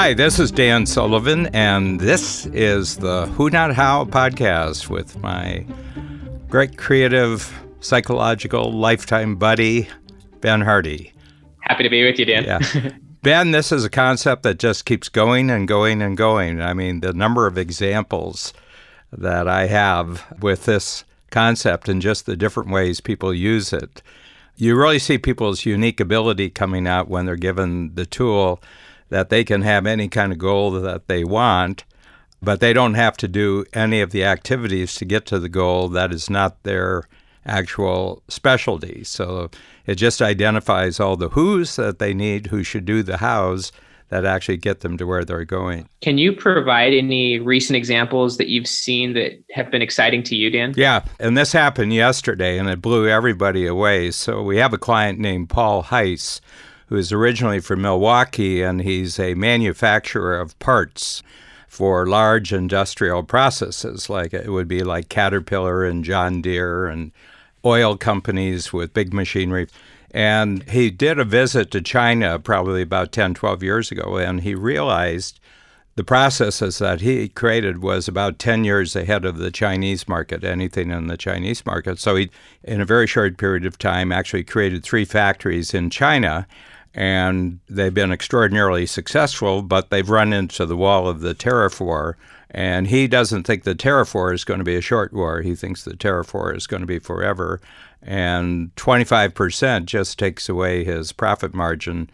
Hi, this is Dan Sullivan, and this is the Who Not How podcast with my great creative psychological lifetime buddy, Ben Hardy. Happy to be with you, Dan. Yeah. Ben, this is a concept that just keeps going and going and going. I mean, the number of examples that I have with this concept and just the different ways people use it. You really see people's unique ability coming out when they're given the tool that they can have any kind of goal that they want, but they don't have to do any of the activities to get to the goal that is not their actual specialty. So it just identifies all the who's that they need, who should do the hows that actually get them to where they're going. Can you provide any recent examples that you've seen that have been exciting to you, Dan? Yeah, and this happened yesterday and it blew everybody away. So we have a client named Paul Heiss who is originally from Milwaukee, and he's a manufacturer of parts for large industrial processes, like it would be like Caterpillar and John Deere and oil companies with big machinery. And he did a visit to China probably about 10, 12 years ago, and he realized the processes that he created was about 10 years ahead of the Chinese market, anything in the Chinese market. So he, in a very short period of time, actually created three factories in China and they've been extraordinarily successful, but they've run into the wall of the tariff war. And he doesn't think the tariff war is going to be a short war. He thinks the tariff war is going to be forever. And 25% just takes away his profit margin.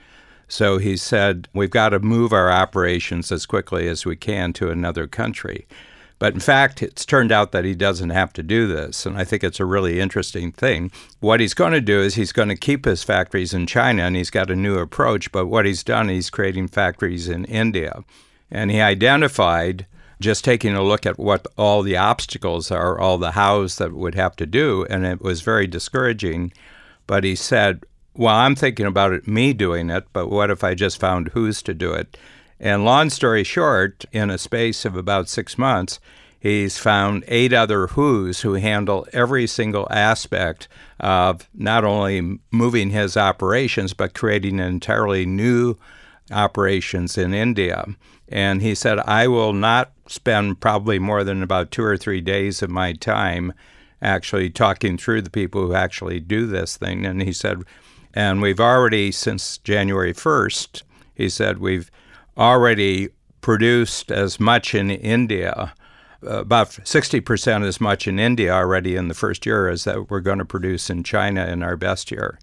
So he said, We've got to move our operations as quickly as we can to another country. But in fact, it's turned out that he doesn't have to do this. And I think it's a really interesting thing. What he's going to do is he's going to keep his factories in China and he's got a new approach. But what he's done, he's creating factories in India. And he identified just taking a look at what all the obstacles are, all the hows that would have to do. And it was very discouraging. But he said, well, I'm thinking about it, me doing it, but what if I just found who's to do it? And long story short, in a space of about six months, he's found eight other WHOs who handle every single aspect of not only moving his operations, but creating entirely new operations in India. And he said, I will not spend probably more than about two or three days of my time actually talking through the people who actually do this thing. And he said, and we've already, since January 1st, he said, we've already produced as much in India, uh, about 60% as much in India already in the first year as that we're going to produce in China in our best year.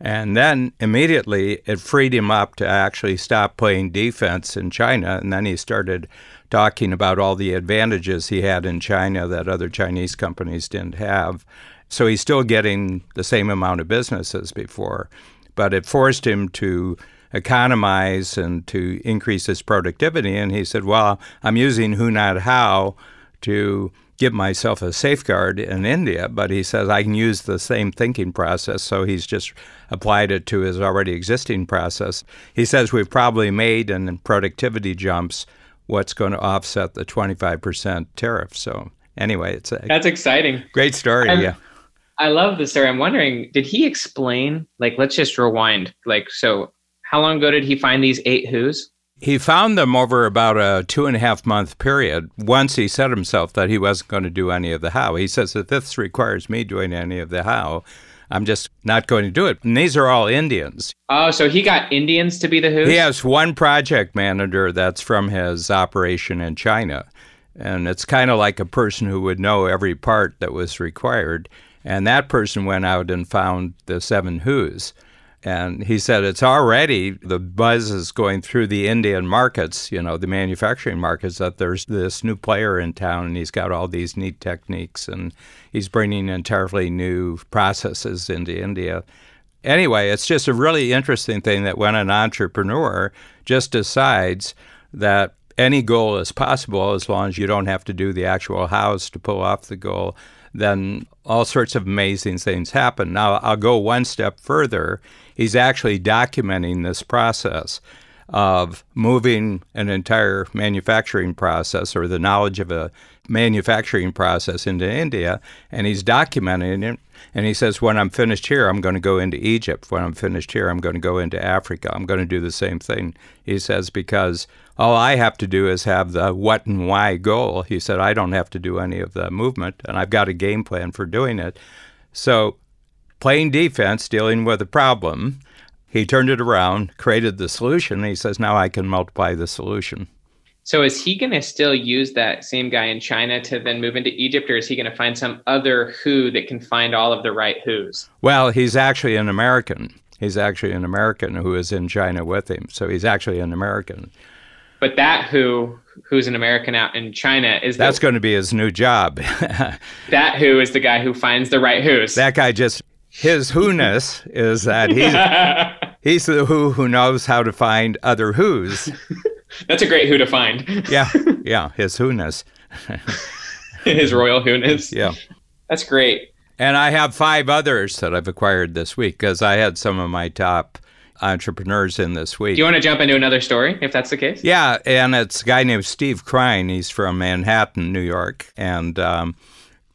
And then immediately it freed him up to actually stop playing defense in China. And then he started talking about all the advantages he had in China that other Chinese companies didn't have. So he's still getting the same amount of business as before, but it forced him to economize and to increase his productivity. And he said, Well, I'm using Who Not How to give myself a safeguard in India, but he says I can use the same thinking process. So he's just applied it to his already existing process. He says we've probably made in productivity jumps what's going to offset the 25% tariff. So anyway, it's a That's exciting. Great story, I'm, yeah. I love the story. I'm wondering, did he explain like let's just rewind. Like so how long ago did he find these eight Who's? He found them over about a two and a half month period. Once he said himself that he wasn't going to do any of the how. He says if this requires me doing any of the how, I'm just not going to do it. And these are all Indians. Oh, so he got Indians to be the Who's? He has one project manager that's from his operation in China. And it's kind of like a person who would know every part that was required. And that person went out and found the seven Who's. And he said it's already the buzz is going through the Indian markets, you know, the manufacturing markets, that there's this new player in town and he's got all these neat techniques and he's bringing entirely new processes into India. Anyway, it's just a really interesting thing that when an entrepreneur just decides that any goal is possible as long as you don't have to do the actual hows to pull off the goal, then all sorts of amazing things happen. Now, I'll go one step further. He's actually documenting this process. Of moving an entire manufacturing process or the knowledge of a manufacturing process into India, and he's documenting it. And he says, When I'm finished here, I'm going to go into Egypt. When I'm finished here, I'm going to go into Africa. I'm going to do the same thing. He says, Because all I have to do is have the what and why goal. He said, I don't have to do any of the movement, and I've got a game plan for doing it. So, playing defense, dealing with a problem, he turned it around, created the solution. And he says, Now I can multiply the solution. So is he going to still use that same guy in China to then move into Egypt, or is he going to find some other who that can find all of the right who's? Well, he's actually an American. He's actually an American who is in China with him. So he's actually an American. But that who who's an American out in China is that's the, going to be his new job. that who is the guy who finds the right who's. That guy just his who-ness is that he's he's the who who knows how to find other who's. That's a great who to find. yeah, yeah, his who-ness. his royal who-ness. Yeah. That's great. And I have five others that I've acquired this week because I had some of my top entrepreneurs in this week. Do you want to jump into another story if that's the case? Yeah, and it's a guy named Steve Krein. He's from Manhattan, New York. And um,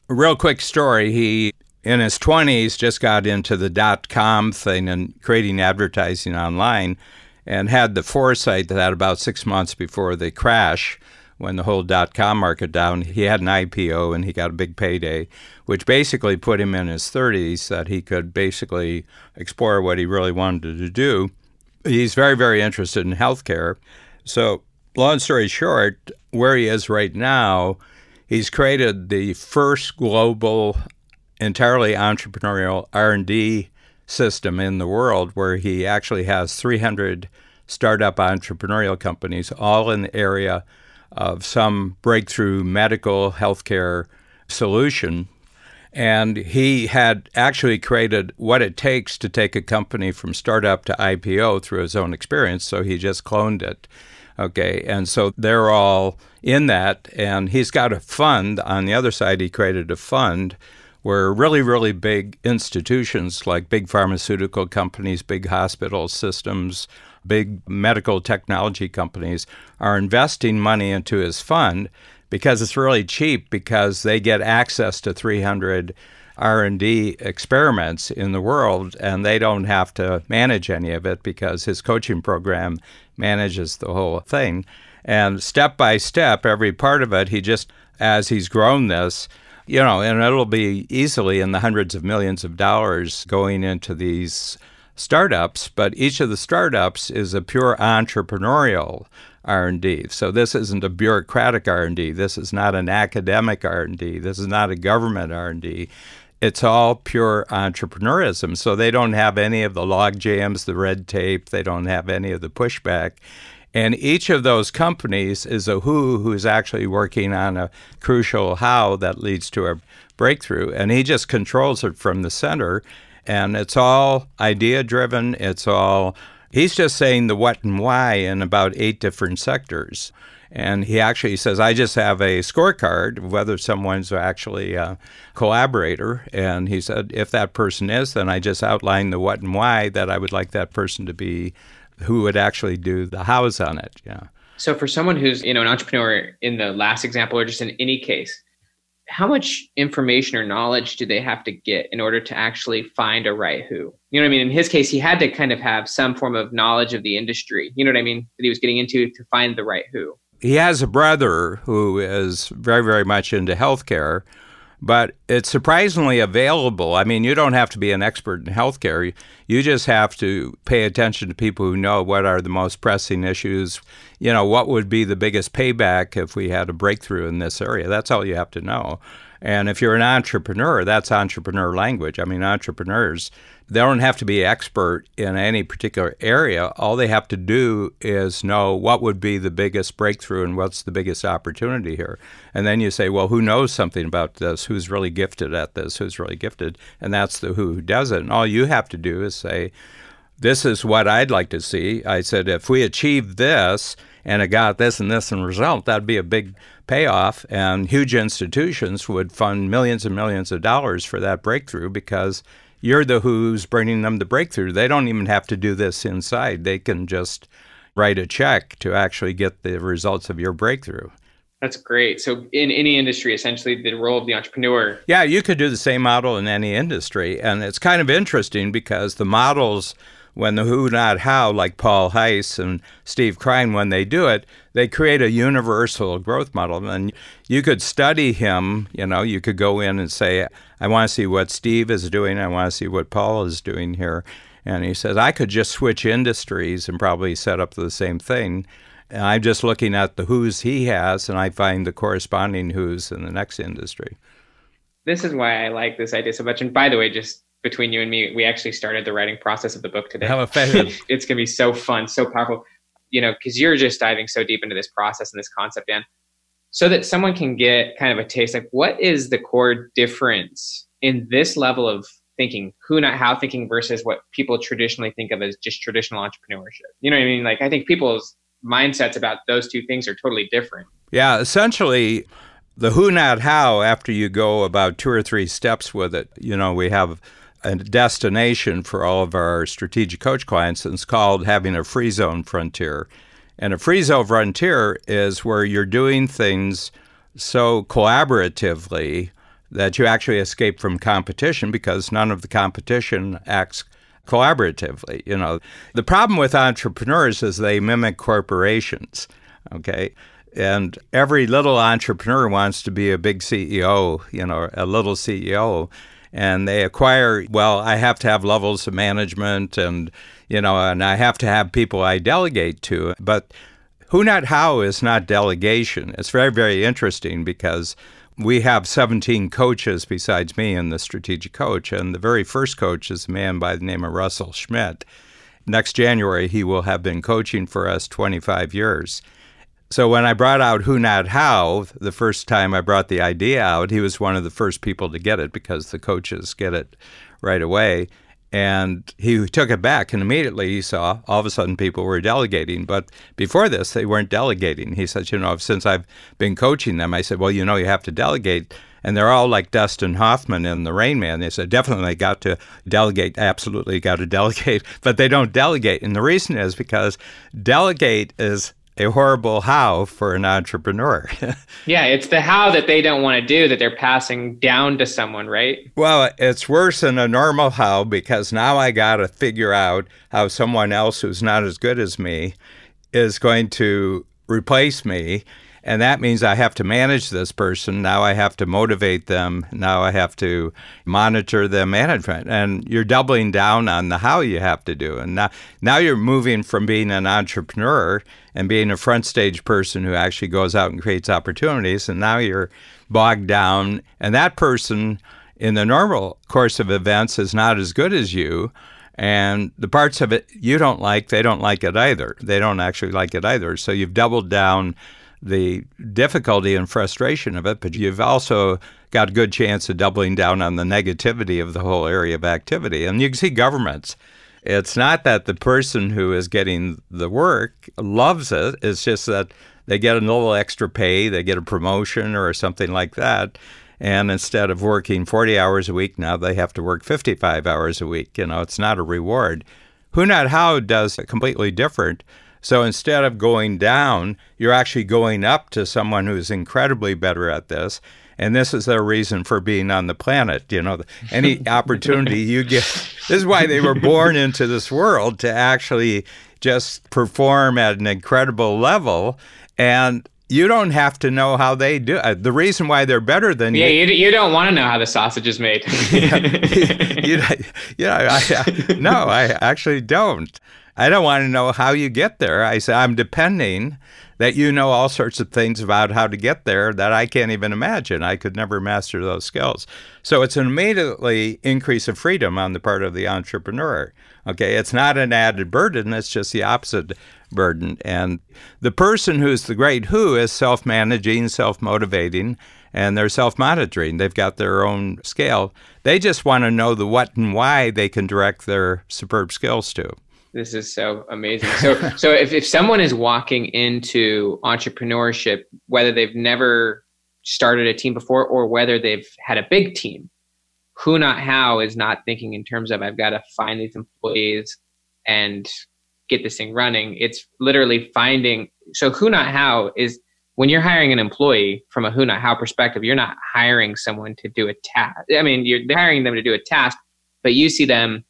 real quick story he, in his 20s, just got into the dot com thing and creating advertising online and had the foresight that about six months before the crash, when the whole dot com market down, he had an IPO and he got a big payday, which basically put him in his 30s that he could basically explore what he really wanted to do. He's very, very interested in healthcare. So, long story short, where he is right now, he's created the first global, entirely entrepreneurial R&D system in the world where he actually has 300 startup entrepreneurial companies, all in the area of some breakthrough medical healthcare solution. And he had actually created what it takes to take a company from startup to IPO through his own experience. So he just cloned it. Okay. And so they're all in that. And he's got a fund. On the other side, he created a fund where really, really big institutions like big pharmaceutical companies, big hospital systems, big medical technology companies are investing money into his fund because it's really cheap because they get access to 300 R&D experiments in the world and they don't have to manage any of it because his coaching program manages the whole thing. And step by step every part of it he just as he's grown this you know, and it'll be easily in the hundreds of millions of dollars going into these startups, but each of the startups is a pure entrepreneurial R&D. So this isn't a bureaucratic R&D. This is not an academic R&D. This is not a government R&D. It's all pure entrepreneurism. So they don't have any of the log jams, the red tape. They don't have any of the pushback. And each of those companies is a who who's actually working on a crucial how that leads to a breakthrough. And he just controls it from the center. And it's all idea driven. It's all, he's just saying the what and why in about eight different sectors. And he actually says, I just have a scorecard of whether someone's actually a collaborator. And he said, if that person is, then I just outline the what and why that I would like that person to be who would actually do the hows on it. Yeah. So for someone who's you know an entrepreneur in the last example or just in any case, how much information or knowledge do they have to get in order to actually find a right who? You know what I mean? In his case, he had to kind of have some form of knowledge of the industry. You know what I mean? That he was getting into to find the right who. He has a brother who is very, very much into healthcare but it's surprisingly available. I mean, you don't have to be an expert in healthcare. You just have to pay attention to people who know what are the most pressing issues. You know, what would be the biggest payback if we had a breakthrough in this area? That's all you have to know. And if you're an entrepreneur, that's entrepreneur language. I mean, entrepreneurs, they don't have to be expert in any particular area. All they have to do is know what would be the biggest breakthrough and what's the biggest opportunity here. And then you say, well, who knows something about this? Who's really gifted at this? Who's really gifted? And that's the who does it. And all you have to do is say, this is what I'd like to see. I said, if we achieve this and it got this and this and result, that'd be a big payoff, and huge institutions would fund millions and millions of dollars for that breakthrough because you're the who's bringing them the breakthrough. They don't even have to do this inside. They can just write a check to actually get the results of your breakthrough. That's great. So, in any industry, essentially, the role of the entrepreneur. Yeah, you could do the same model in any industry. And it's kind of interesting because the models, when the who, not how, like Paul Heiss and Steve Krein, when they do it, they create a universal growth model. And you could study him, you know, you could go in and say, I want to see what Steve is doing, I want to see what Paul is doing here. And he says, I could just switch industries and probably set up the same thing. And I'm just looking at the who's he has, and I find the corresponding who's in the next industry. This is why I like this idea so much. And by the way, just between you and me, we actually started the writing process of the book today. How effective! it's going to be so fun, so powerful. You know, because you're just diving so deep into this process and this concept, Dan, so that someone can get kind of a taste. Like, what is the core difference in this level of thinking, who not how thinking versus what people traditionally think of as just traditional entrepreneurship? You know what I mean? Like, I think people's mindsets about those two things are totally different. Yeah, essentially, the who, not how, after you go about two or three steps with it, you know, we have a destination for all of our strategic coach clients, and it's called having a free zone frontier. And a free zone frontier is where you're doing things so collaboratively that you actually escape from competition because none of the competition acts collaboratively. You know, the problem with entrepreneurs is they mimic corporations. Okay. And every little entrepreneur wants to be a big CEO, you know, a little CEO. And they acquire, well, I have to have levels of management and, you know, and I have to have people I delegate to. But who, not how is not delegation. It's very, very interesting because we have 17 coaches besides me and the strategic coach. And the very first coach is a man by the name of Russell Schmidt. Next January, he will have been coaching for us 25 years. So when I brought out Who Not How, the first time I brought the idea out, he was one of the first people to get it because the coaches get it right away. And he took it back, and immediately he saw all of a sudden people were delegating. But before this, they weren't delegating. He said, You know, since I've been coaching them, I said, Well, you know, you have to delegate. And they're all like Dustin Hoffman in The Rain Man. They said, Definitely got to delegate, absolutely got to delegate. But they don't delegate. And the reason is because delegate is a horrible how for an entrepreneur. yeah, it's the how that they don't want to do that they're passing down to someone, right? Well, it's worse than a normal how because now I got to figure out how someone else who's not as good as me is going to replace me and that means I have to manage this person. Now I have to motivate them. Now I have to monitor the management. And you're doubling down on the how you have to do. And now, now you're moving from being an entrepreneur and being a front stage person who actually goes out and creates opportunities. And now you're bogged down. And that person in the normal course of events is not as good as you. And the parts of it you don't like, they don't like it either. They don't actually like it either. So you've doubled down the difficulty and frustration of it, but you've also got a good chance of doubling down on the negativity of the whole area of activity. And you can see governments. It's not that the person who is getting the work loves it, it's just that they get a little extra pay, they get a promotion or something like that. And instead of working 40 hours a week, now they have to work 55 hours a week. You know, it's not a reward. Who Not How does completely different so instead of going down, you're actually going up to someone who's incredibly better at this. And this is their reason for being on the planet. You know, any opportunity you get. This is why they were born into this world to actually just perform at an incredible level. And you don't have to know how they do it. The reason why they're better than yeah, you. you, you don't want to know how the sausage is made. yeah, you, you know, I, I, no, I actually don't. I don't want to know how you get there. I say, I'm depending that you know all sorts of things about how to get there that I can't even imagine. I could never master those skills. So it's an immediately increase of freedom on the part of the entrepreneur. Okay, it's not an added burden, it's just the opposite burden. And the person who's the great who is self managing, self motivating, and they're self monitoring. They've got their own scale. They just want to know the what and why they can direct their superb skills to. This is so amazing. So, so if, if someone is walking into entrepreneurship, whether they've never started a team before or whether they've had a big team, who not how is not thinking in terms of I've got to find these employees and get this thing running. It's literally finding. So who not how is when you're hiring an employee from a who not how perspective, you're not hiring someone to do a task. I mean, you're hiring them to do a task, but you see them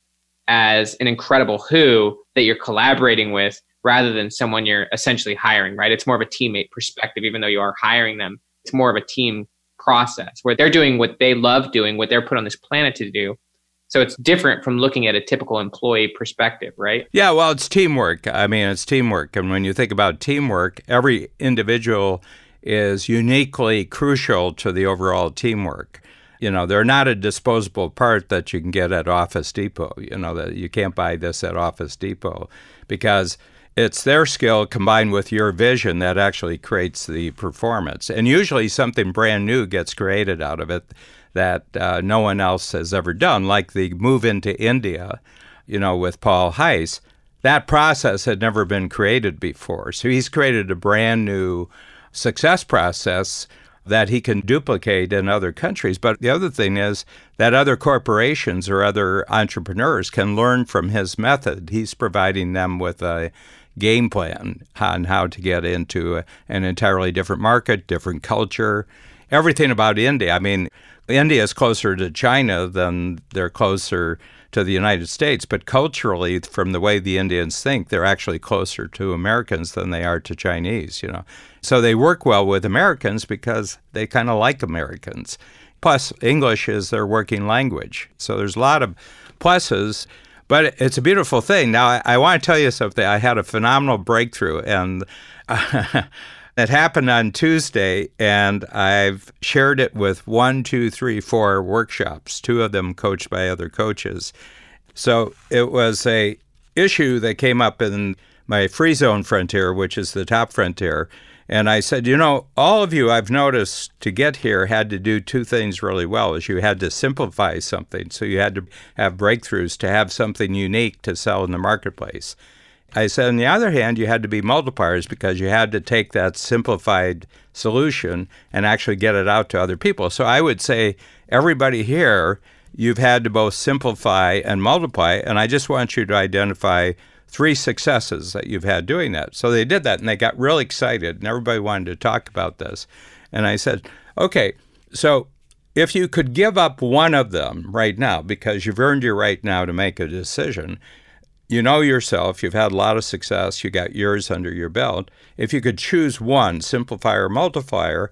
as an incredible who that you're collaborating with rather than someone you're essentially hiring, right? It's more of a teammate perspective, even though you are hiring them. It's more of a team process where they're doing what they love doing, what they're put on this planet to do. So it's different from looking at a typical employee perspective, right? Yeah, well, it's teamwork. I mean, it's teamwork. And when you think about teamwork, every individual is uniquely crucial to the overall teamwork. You know, they're not a disposable part that you can get at Office Depot. You know, that you can't buy this at Office Depot because it's their skill combined with your vision that actually creates the performance. And usually something brand new gets created out of it that uh, no one else has ever done, like the move into India, you know, with Paul Heiss. That process had never been created before. So he's created a brand new success process that he can duplicate in other countries. But the other thing is that other corporations or other entrepreneurs can learn from his method. He's providing them with a game plan on how to get into an entirely different market, different culture, everything about India. I mean, India is closer to China than they're closer to the United States, but culturally, from the way the Indians think, they're actually closer to Americans than they are to Chinese, you know. So they work well with Americans because they kind of like Americans. Plus, English is their working language. So there's a lot of pluses, but it's a beautiful thing. Now, I, I want to tell you something. I had a phenomenal breakthrough, and it happened on Tuesday, and I've shared it with one, two, three, four workshops, two of them coached by other coaches. So it was a issue that came up in my free zone frontier, which is the top frontier. And I said, you know, all of you I've noticed to get here had to do two things really well is you had to simplify something. So you had to have breakthroughs to have something unique to sell in the marketplace. I said, on the other hand, you had to be multipliers because you had to take that simplified solution and actually get it out to other people. So I would say everybody here, you've had to both simplify and multiply. And I just want you to identify three successes that you've had doing that. So they did that and they got really excited and everybody wanted to talk about this. And I said, okay, so if you could give up one of them right now, because you've earned your right now to make a decision, you know yourself, you've had a lot of success, you got years under your belt. If you could choose one, simplifier multiplier,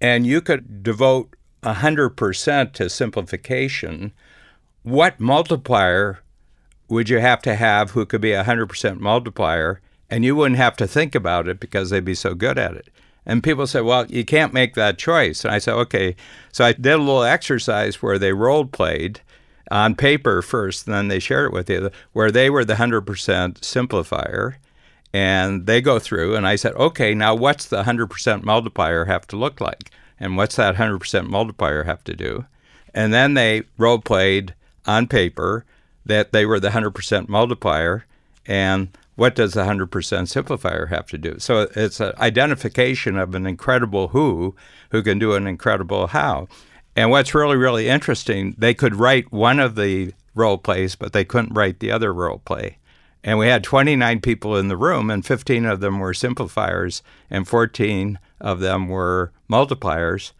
and you could devote 100% to simplification, what multiplier would you have to have who could be a 100% multiplier and you wouldn't have to think about it because they'd be so good at it? And people say, well, you can't make that choice. And I said, okay. So I did a little exercise where they role played on paper first, and then they share it with you, where they were the 100% simplifier. And they go through, and I said, okay, now what's the 100% multiplier have to look like? And what's that 100% multiplier have to do? And then they role played on paper that they were the 100% multiplier and what does the 100% simplifier have to do? So it's an identification of an incredible who who can do an incredible how. And what's really, really interesting, they could write one of the role plays, but they couldn't write the other role play. And we had 29 people in the room, and 15 of them were simplifiers, and 14 of them were multipliers.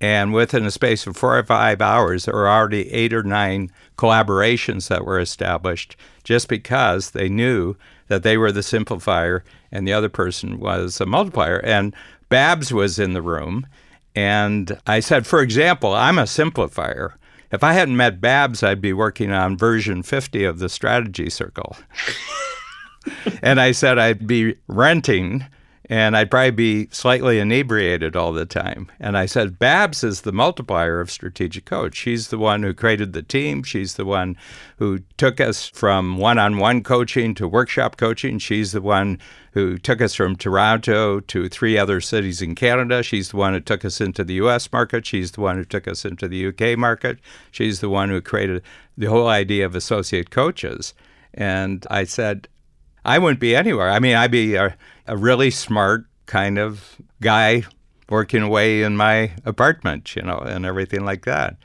And within a space of four or five hours, there were already eight or nine collaborations that were established just because they knew that they were the simplifier and the other person was a multiplier. And Babs was in the room. And I said, for example, I'm a simplifier. If I hadn't met Babs, I'd be working on version 50 of the strategy circle. and I said I'd be renting and I'd probably be slightly inebriated all the time. And I said, Babs is the multiplier of strategic coach. She's the one who created the team. She's the one who took us from one on one coaching to workshop coaching. She's the one who took us from Toronto to three other cities in Canada. She's the one who took us into the US market. She's the one who took us into the UK market. She's the one who created the whole idea of associate coaches. And I said, I wouldn't be anywhere. I mean, I'd be a, a really smart kind of guy working away in my apartment, you know, and everything like that.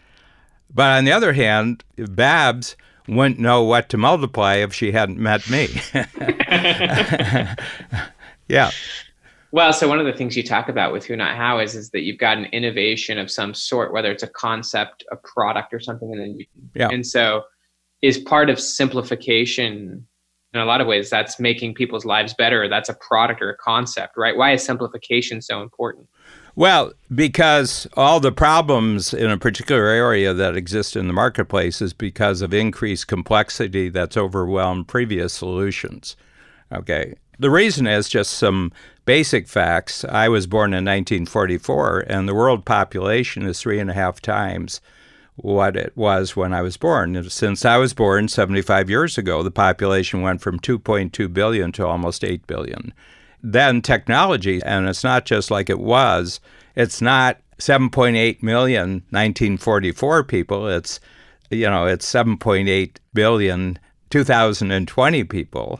But on the other hand, Babs wouldn't know what to multiply if she hadn't met me. yeah. Well, so one of the things you talk about with Who Not How is is that you've got an innovation of some sort, whether it's a concept, a product, or something, and then you yeah. and so is part of simplification in a lot of ways that's making people's lives better. That's a product or a concept right? Why is simplification so important? Well because all the problems in a particular area that exist in the marketplace is because of increased complexity that's overwhelmed previous solutions. Okay. The reason is just some basic facts. I was born in 1944 and the world population is three and a half times what it was when I was born. Since I was born 75 years ago, the population went from 2.2 billion to almost 8 billion. Then technology, and it's not just like it was, it's not 7.8 million 1944 people, it's you know, it's 7.8 billion 2020 people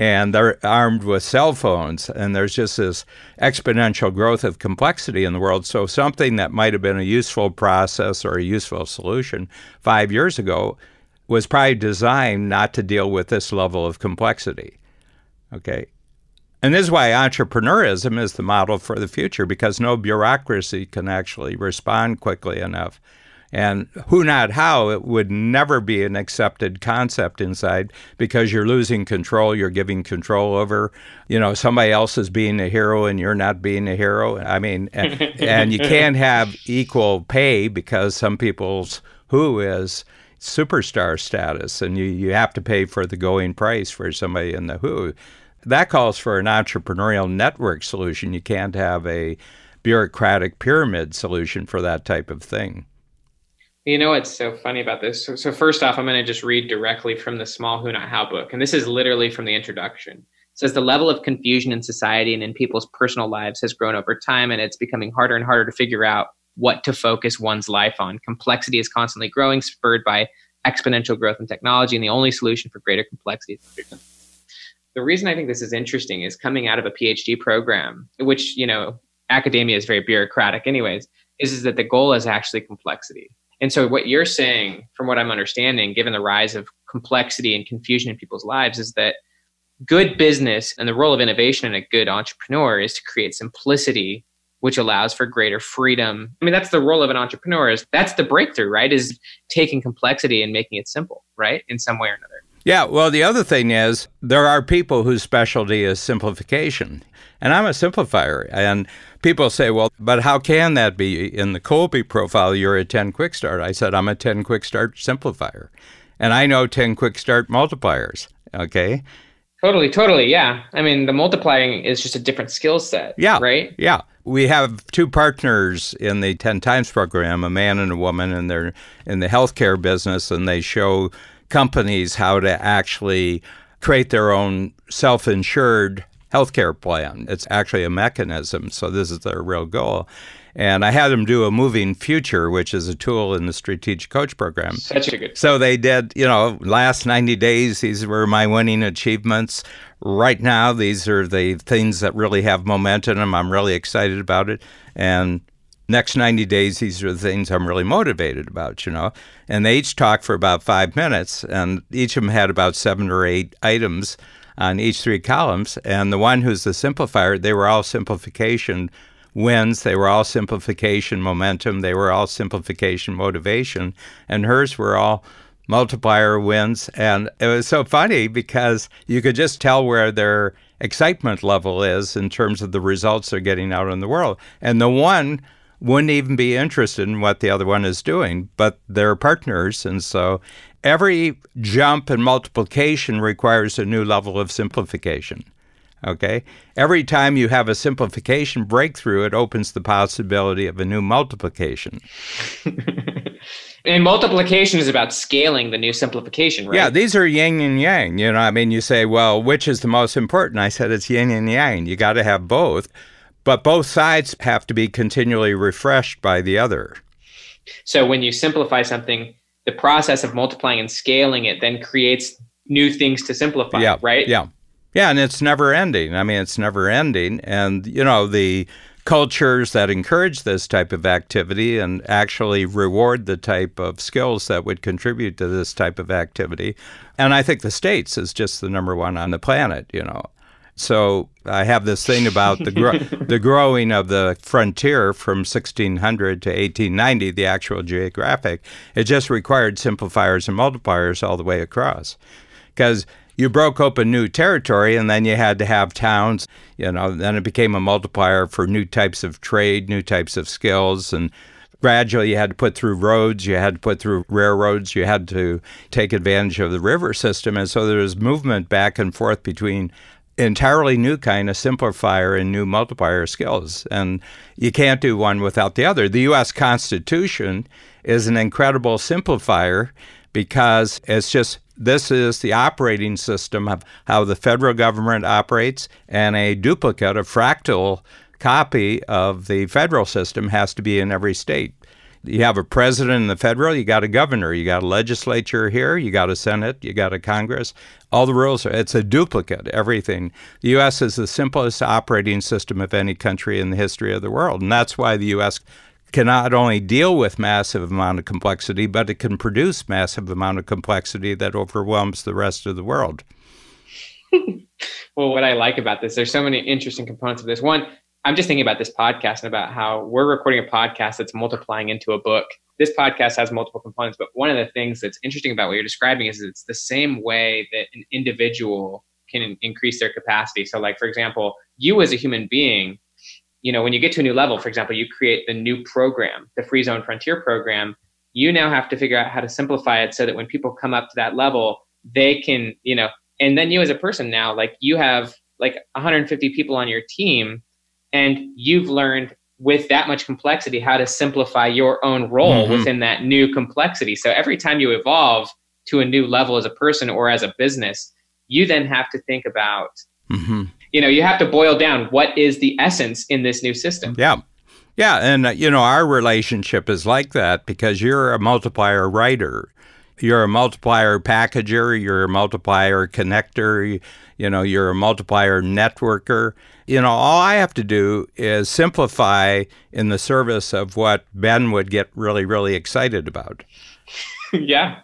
and they're armed with cell phones and there's just this exponential growth of complexity in the world. So something that might have been a useful process or a useful solution 5 years ago was probably designed not to deal with this level of complexity okay? And this is why entrepreneurism is the model for the future because no bureaucracy can actually respond quickly enough and who not how it would never be an accepted concept inside. Because you're losing control you're giving control over you know somebody else is being a hero and you're not being a hero. I mean and, and you can't have equal pay because some people's who is superstar status. And you, you have to pay for the going price for somebody in the who. That calls for an entrepreneurial network solution. You can't have a bureaucratic pyramid solution for that type of thing you know what's so funny about this? So, so first off, I'm going to just read directly from the Small Who Not How book, and this is literally from the introduction. It says the level of confusion in society and in people's personal lives has grown over time, and it's becoming harder and harder to figure out what to focus one's life on. Complexity is constantly growing, spurred by exponential growth in technology, and the only solution for greater complexity is the reason I think this is interesting is coming out of a PhD program, which you know academia is very bureaucratic, anyways. Is, is that the goal is actually complexity and so, what you're saying, from what I'm understanding, given the rise of complexity and confusion in people's lives, is that good business and the role of innovation in a good entrepreneur is to create simplicity which allows for greater freedom. I mean, that's the role of an entrepreneur is that's the breakthrough, right? Is taking complexity and making it simple, right? In some way or another. Yeah, well, the other thing is there are people whose specialty is simplification. And I'm a simplifier. And people say, well, but how can that be? In the Kolbe profile, you're a 10 quick start. I said, I'm a 10 quick start simplifier. And I know 10 quick start multipliers. Okay. Totally, totally. Yeah. I mean, the multiplying is just a different skill set. Yeah. Right? Yeah. We have two partners in the 10 times program, a man and a woman, and they're in the healthcare business, and they show companies how to actually create their own self insured healthcare plan. It's actually a mechanism. So, this is their real goal. And I had them do a moving future, which is a tool in the strategic coach program. Such a good. So they did, you know, last 90 days, these were my winning achievements. Right now, these are the things that really have momentum. I'm really excited about it. And next 90 days, these are the things I'm really motivated about, you know. And they each talked for about five minutes, and each of them had about seven or eight items on each three columns. And the one who's the simplifier, they were all simplification wins, they were all simplification momentum, they were all simplification motivation, and hers were all multiplier wins. And it was so funny because you could just tell where their excitement level is in terms of the results they're getting out in the world. And the one wouldn't even be interested in what the other one is doing, but they're partners. And so every jump and multiplication requires a new level of simplification. Okay? Every time you have a simplification breakthrough, it opens the possibility of a new multiplication. and multiplication is about scaling the new simplification, right? Yeah, these are yin and yang. You know, I mean, you say, well, which is the most important? I said it's yin and yang. You got to have both. But both sides have to be continually refreshed by the other. So when you simplify something, the process of multiplying and scaling it then creates new things to simplify, yeah, right? Yeah. Yeah, and it's never ending. I mean, it's never ending. And, you know, the cultures that encourage this type of activity and actually reward the type of skills that would contribute to this type of activity. And I think the States is just the number one on the planet, you know. So I have this thing about the gro- the growing of the frontier from 1600 to 1890, the actual geographic. It just required simplifiers and multipliers all the way across, because you broke open new territory and then you had to have towns you know then it became a multiplier for new types of trade new types of skills and gradually you had to put through roads you had to put through railroads you had to take advantage of the river system and so there was movement back and forth between entirely new kind of simplifier and new multiplier skills and you can't do one without the other the US constitution is an incredible simplifier because it's just this is the operating system of how the federal government operates, and a duplicate, a fractal copy of the federal system has to be in every state. You have a president in the federal, you got a governor, you got a legislature here, you got a Senate, you got a Congress. All the rules are, it's a duplicate, everything. The U.S. is the simplest operating system of any country in the history of the world. And that's why the U.S can not only deal with massive amount of complexity, but it can produce massive amount of complexity that overwhelms the rest of the world. well, what I like about this, there's so many interesting components of this. One, I'm just thinking about this podcast and about how we're recording a podcast that's multiplying into a book. This podcast has multiple components, but one of the things that's interesting about what you're describing is it's the same way that an individual can increase their capacity. So, like for example, you as a human being you know, when you get to a new level, for example, you create the new program, the Free Zone Frontier program, you now have to figure out how to simplify it so that when people come up to that level, they can, you know, and then you as a person now, like you have like 150 people on your team and you've learned with that much complexity how to simplify your own role mm-hmm. within that new complexity. So every time you evolve to a new level as a person or as a business, you then have to think about mm-hmm you know you have to boil down what is the essence in this new system yeah yeah and uh, you know our relationship is like that because you're a multiplier writer you're a multiplier packager you're a multiplier connector you know you're a multiplier networker you know all i have to do is simplify in the service of what ben would get really really excited about yeah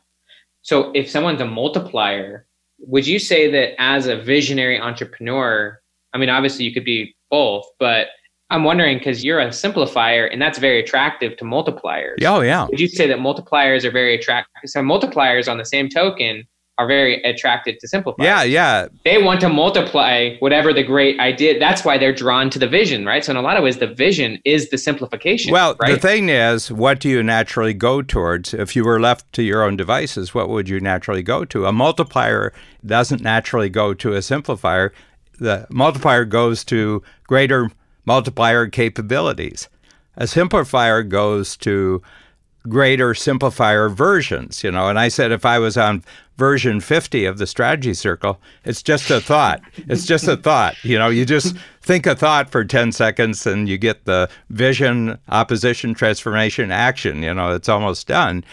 so if someone's a multiplier would you say that as a visionary entrepreneur, I mean, obviously you could be both, but I'm wondering because you're a simplifier and that's very attractive to multipliers. Oh, yeah. Would you say that multipliers are very attractive? So multipliers on the same token are very attracted to simplify. Yeah, yeah. They want to multiply whatever the great idea. That's why they're drawn to the vision, right? So in a lot of ways, the vision is the simplification. Well, right? the thing is, what do you naturally go towards? If you were left to your own devices, what would you naturally go to? A multiplier doesn't naturally go to a simplifier. The multiplier goes to greater multiplier capabilities. A simplifier goes to greater simplifier versions, you know. And I said if I was on version 50 of the strategy circle, it's just a thought. It's just a thought. You know, you just think a thought for 10 seconds and you get the vision, opposition, transformation, action. You know, it's almost done.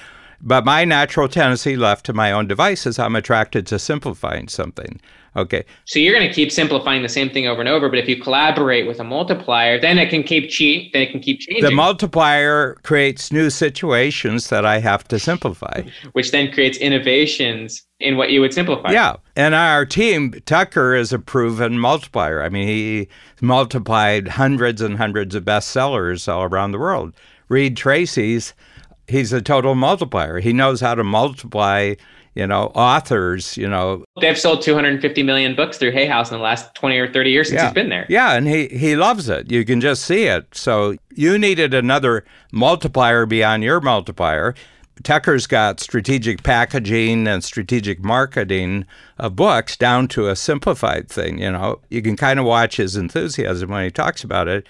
But my natural tendency left to my own devices, I'm attracted to simplifying something. Okay. So you're going to keep simplifying the same thing over and over, but if you collaborate with a multiplier, then it can keep cheat, then it can keep changing. The multiplier creates new situations that I have to simplify, which then creates innovations in what you would simplify. Yeah. And our team, Tucker is a proven multiplier. I mean, he multiplied hundreds and hundreds of bestsellers all around the world. Reid Tracy's he's a total multiplier. He knows how to multiply you know, authors, you know. They've sold 250 million books through Hay House in the last 20 or 30 years since yeah. he's been there. Yeah, and he, he loves it. You can just see it. So you needed another multiplier beyond your multiplier. Tucker's got strategic packaging and strategic marketing of books down to a simplified thing, you know. You can kind of watch his enthusiasm when he talks about it.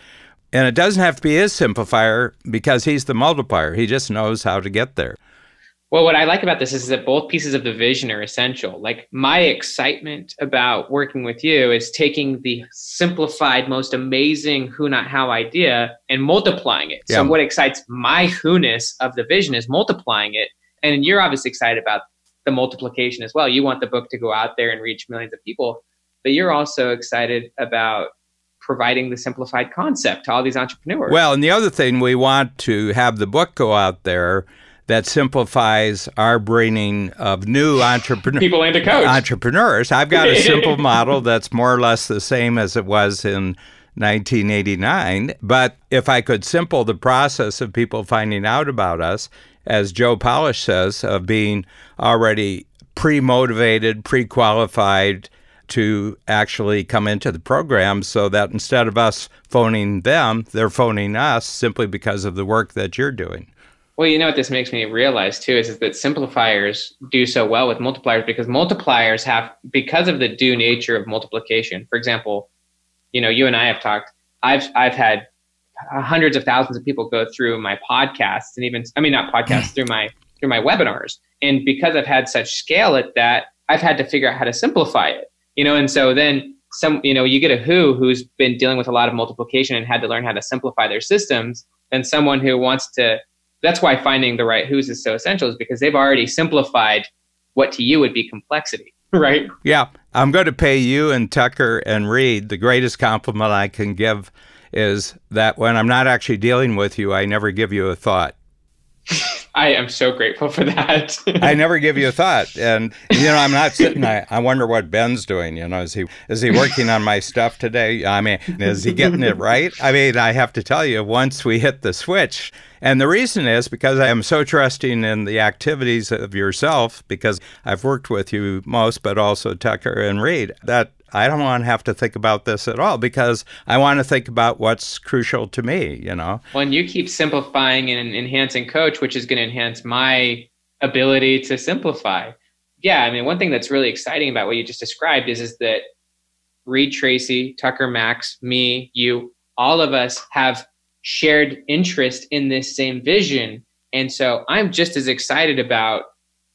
And it doesn't have to be his simplifier because he's the multiplier. He just knows how to get there. Well, what I like about this is that both pieces of the vision are essential. Like my excitement about working with you is taking the simplified, most amazing who not how idea and multiplying it. Yeah. So what excites my who-ness of the vision is multiplying it. And you're obviously excited about the multiplication as well. You want the book to go out there and reach millions of people, but you're also excited about providing the simplified concept to all these entrepreneurs. Well, and the other thing, we want to have the book go out there that simplifies our bringing of new entrepreneurs. People into coach. Entrepreneurs. I've got a simple model that's more or less the same as it was in 1989. But if I could simple the process of people finding out about us, as Joe Polish says, of being already pre motivated, pre qualified to actually come into the program so that instead of us phoning them, they're phoning us simply because of the work that you're doing. Well, you know what this makes me realize too is, is that simplifiers do so well with multipliers because multipliers have, because of the due nature of multiplication. For example, you know, you and I have talked. I've I've had hundreds of thousands of people go through my podcasts and even I mean not podcasts through my through my webinars. And because I've had such scale at that, I've had to figure out how to simplify it. You know, and so then some you know, you get a who who's been dealing with a lot of multiplication and had to learn how to simplify their systems, and someone who wants to that's why finding the right who's is so essential is because they've already simplified what to you would be complexity. Right. Yeah. I'm going to pay you and Tucker and Reid the greatest compliment I can give is that when I'm not actually dealing with you, I never give you a thought. I am so grateful for that. I never give you a thought, and you know I'm not sitting. I, I wonder what Ben's doing. You know, is he is he working on my stuff today? I mean, is he getting it right? I mean, I have to tell you, once we hit the switch, and the reason is because I am so trusting in the activities of yourself, because I've worked with you most, but also Tucker and Reid, that I don't want to have to think about this at all because I want to think about what's crucial to me, you know. When you keep simplifying and enhancing coach, which is going to enhance my ability to simplify. Yeah, I mean, one thing that's really exciting about what you just described is is that Reid Tracy, Tucker Max, me, you, all of us have shared interest in this same vision. And so I'm just as excited about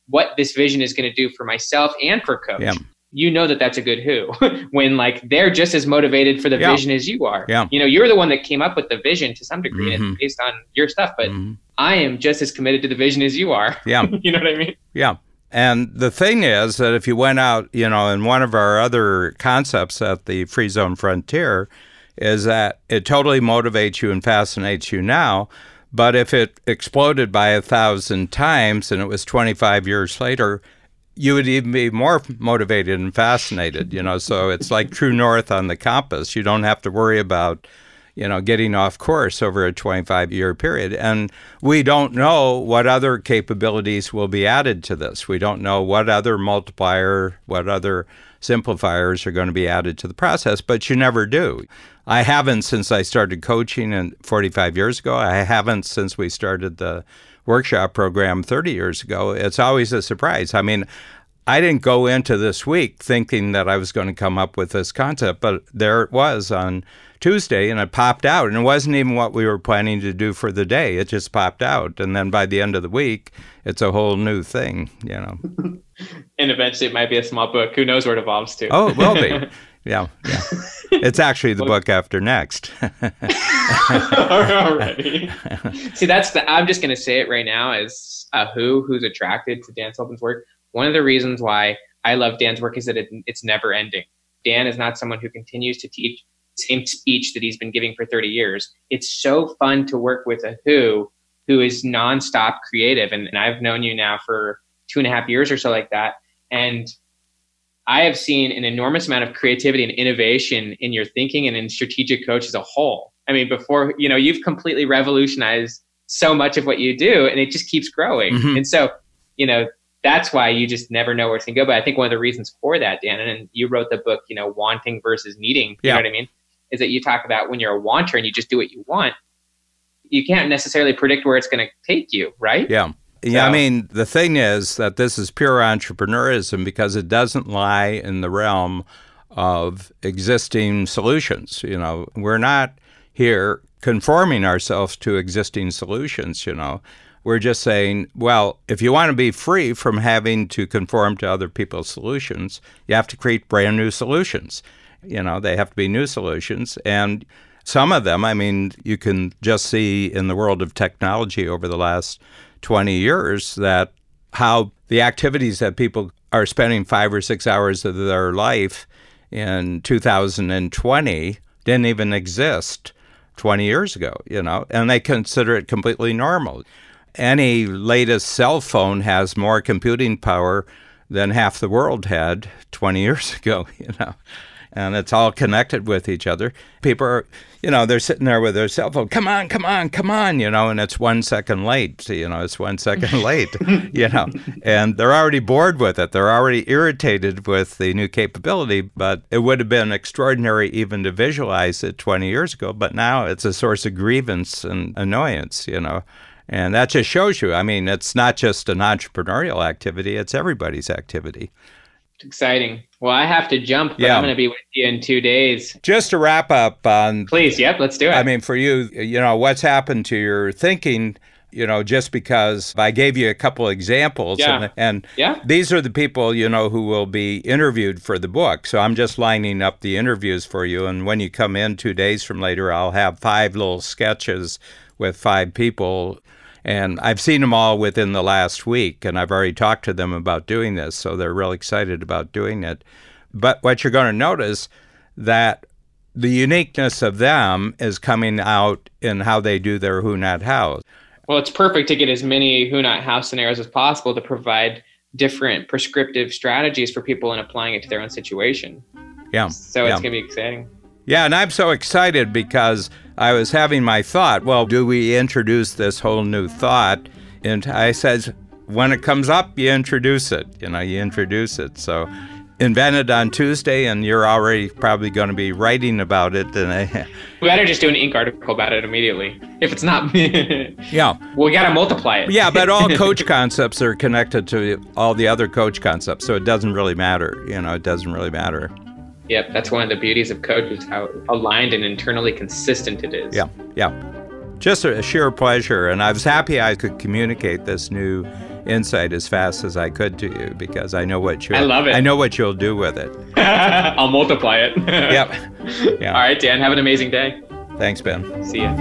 what this vision is going to do for myself and for coach. Yeah you know that that's a good who when like they're just as motivated for the yeah. vision as you are. Yeah. You know, you're the one that came up with the vision to some degree mm-hmm. and based on your stuff, but mm-hmm. I am just as committed to the vision as you are. Yeah. you know what I mean? Yeah. And the thing is that if you went out, you know, in one of our other concepts at the Free Zone Frontier, is that it totally motivates you and fascinates you now. But if it exploded by a thousand times and it was 25 years later, you would even be more motivated and fascinated, you know. So it's like true north on the compass. You don't have to worry about, you know, getting off course over a 25 year period. And we don't know what other capabilities will be added to this. We don't know what other multiplier, what other simplifiers are going to be added to the process, but you never do. I haven't since I started coaching in 45 years ago. I haven't since we started the workshop program 30 years ago, it's always a surprise. I mean, I didn't go into this week thinking that I was going to come up with this concept, but there it was on Tuesday and it popped out. And it wasn't even what we were planning to do for the day, it just popped out. And then by the end of the week, it's a whole new thing, you know. and eventually it might be a small book. Who knows where it evolves to? Oh, it will be. Yeah, yeah. It's actually the book after next. Already. See, that's the. I'm just going to say it right now as a who who's attracted to Dan Sullivan's work. One of the reasons why I love Dan's work is that it, it's never ending. Dan is not someone who continues to teach the same speech that he's been giving for 30 years. It's so fun to work with a who who is nonstop creative, and, and I've known you now for two and a half years or so like that, and I have seen an enormous amount of creativity and innovation in your thinking and in strategic coach as a whole. I mean, before, you know, you've completely revolutionized so much of what you do and it just keeps growing. Mm-hmm. And so, you know, that's why you just never know where it's going to go. But I think one of the reasons for that, Dan, and you wrote the book, you know, wanting versus needing, you yeah. know what I mean? Is that you talk about when you're a wanter and you just do what you want, you can't necessarily predict where it's going to take you, right? Yeah. Yeah, I mean, the thing is that this is pure entrepreneurism because it doesn't lie in the realm of existing solutions. You know, we're not here conforming ourselves to existing solutions, you know. We're just saying, well, if you want to be free from having to conform to other people's solutions, you have to create brand new solutions. You know, they have to be new solutions. And some of them, I mean, you can just see in the world of technology over the last 20 years that how the activities that people are spending five or six hours of their life in 2020 didn't even exist 20 years ago, you know, and they consider it completely normal. Any latest cell phone has more computing power than half the world had 20 years ago, you know and it's all connected with each other. People are, you know, they're sitting there with their cell phone, come on, come on, come on, you know, and it's one second late, you know, it's one second late, you know, and they're already bored with it. They're already irritated with the new capability, but it would have been extraordinary even to visualize it 20 years ago, but now it's a source of grievance and annoyance, you know. And that just shows you, I mean, it's not just an entrepreneurial activity, it's everybody's activity. Exciting. Well, I have to jump, but yeah. I'm going to be with you in two days. Just to wrap up on. Please, yep, let's do it. I mean, for you, you know, what's happened to your thinking? You know, just because I gave you a couple examples, yeah. and, and yeah. these are the people you know who will be interviewed for the book. So I'm just lining up the interviews for you, and when you come in two days from later, I'll have five little sketches with five people and I've seen them all within the last week, and I've already talked to them about doing this, so they're real excited about doing it. But what you're going to notice that the uniqueness of them is coming out in how they do their Who Not How. Well, it's perfect to get as many Who Not How scenarios as possible to provide different prescriptive strategies for people in applying it to their own situation. Yeah. So yeah. it's going to be exciting. Yeah, and I'm so excited because I was having my thought, well, do we introduce this whole new thought? And I said, when it comes up, you introduce it. You know, you introduce it. So invented on Tuesday, and you're already probably going to be writing about it. And I, we better just do an Inc. article about it immediately. If it's not, yeah, we got to multiply it. yeah, but all coach concepts are connected to all the other coach concepts, so it doesn't really matter. You know, it doesn't really matter. Yep, that's one of the beauties of code is how aligned and internally consistent it is. Yeah, yeah. Just a sheer pleasure, and I was happy I could communicate this new insight as fast as I could to you because I know what you I love it. I know what you'll do with it. I'll multiply it. yep. Yeah. All right, Dan. Have an amazing day. Thanks, Ben. See ya.